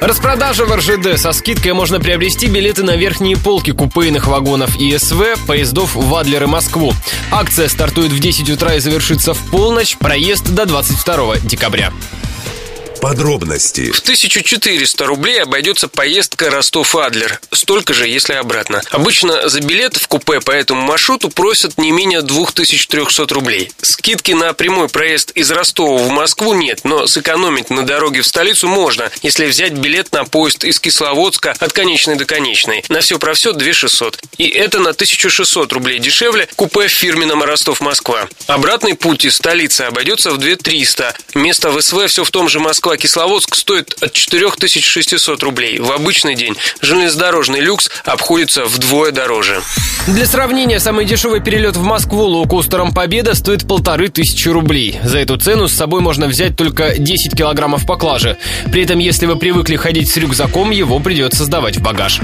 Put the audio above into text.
Распродажа в РЖД. Со скидкой можно приобрести билеты на верхние полки купейных вагонов ИСВ, поездов в Адлер и Москву. Акция стартует в 10 утра и завершится в полночь. Проезд до 22 декабря. Подробности. В 1400 рублей обойдется поездка Ростов-Адлер. Столько же, если обратно. Обычно за билет в купе по этому маршруту просят не менее 2300 рублей. Скидки на прямой проезд из Ростова в Москву нет, но сэкономить на дороге в столицу можно, если взять билет на поезд из Кисловодска от конечной до конечной. На все про все 2600. И это на 1600 рублей дешевле купе в фирменном Ростов-Москва. Обратный путь из столицы обойдется в 2300. Место в СВ все в том же Москва Москва-Кисловодск стоит от 4600 рублей. В обычный день железнодорожный люкс обходится вдвое дороже. Для сравнения, самый дешевый перелет в Москву лоукостером «Победа» стоит полторы тысячи рублей. За эту цену с собой можно взять только 10 килограммов поклажи. При этом, если вы привыкли ходить с рюкзаком, его придется сдавать в багаж.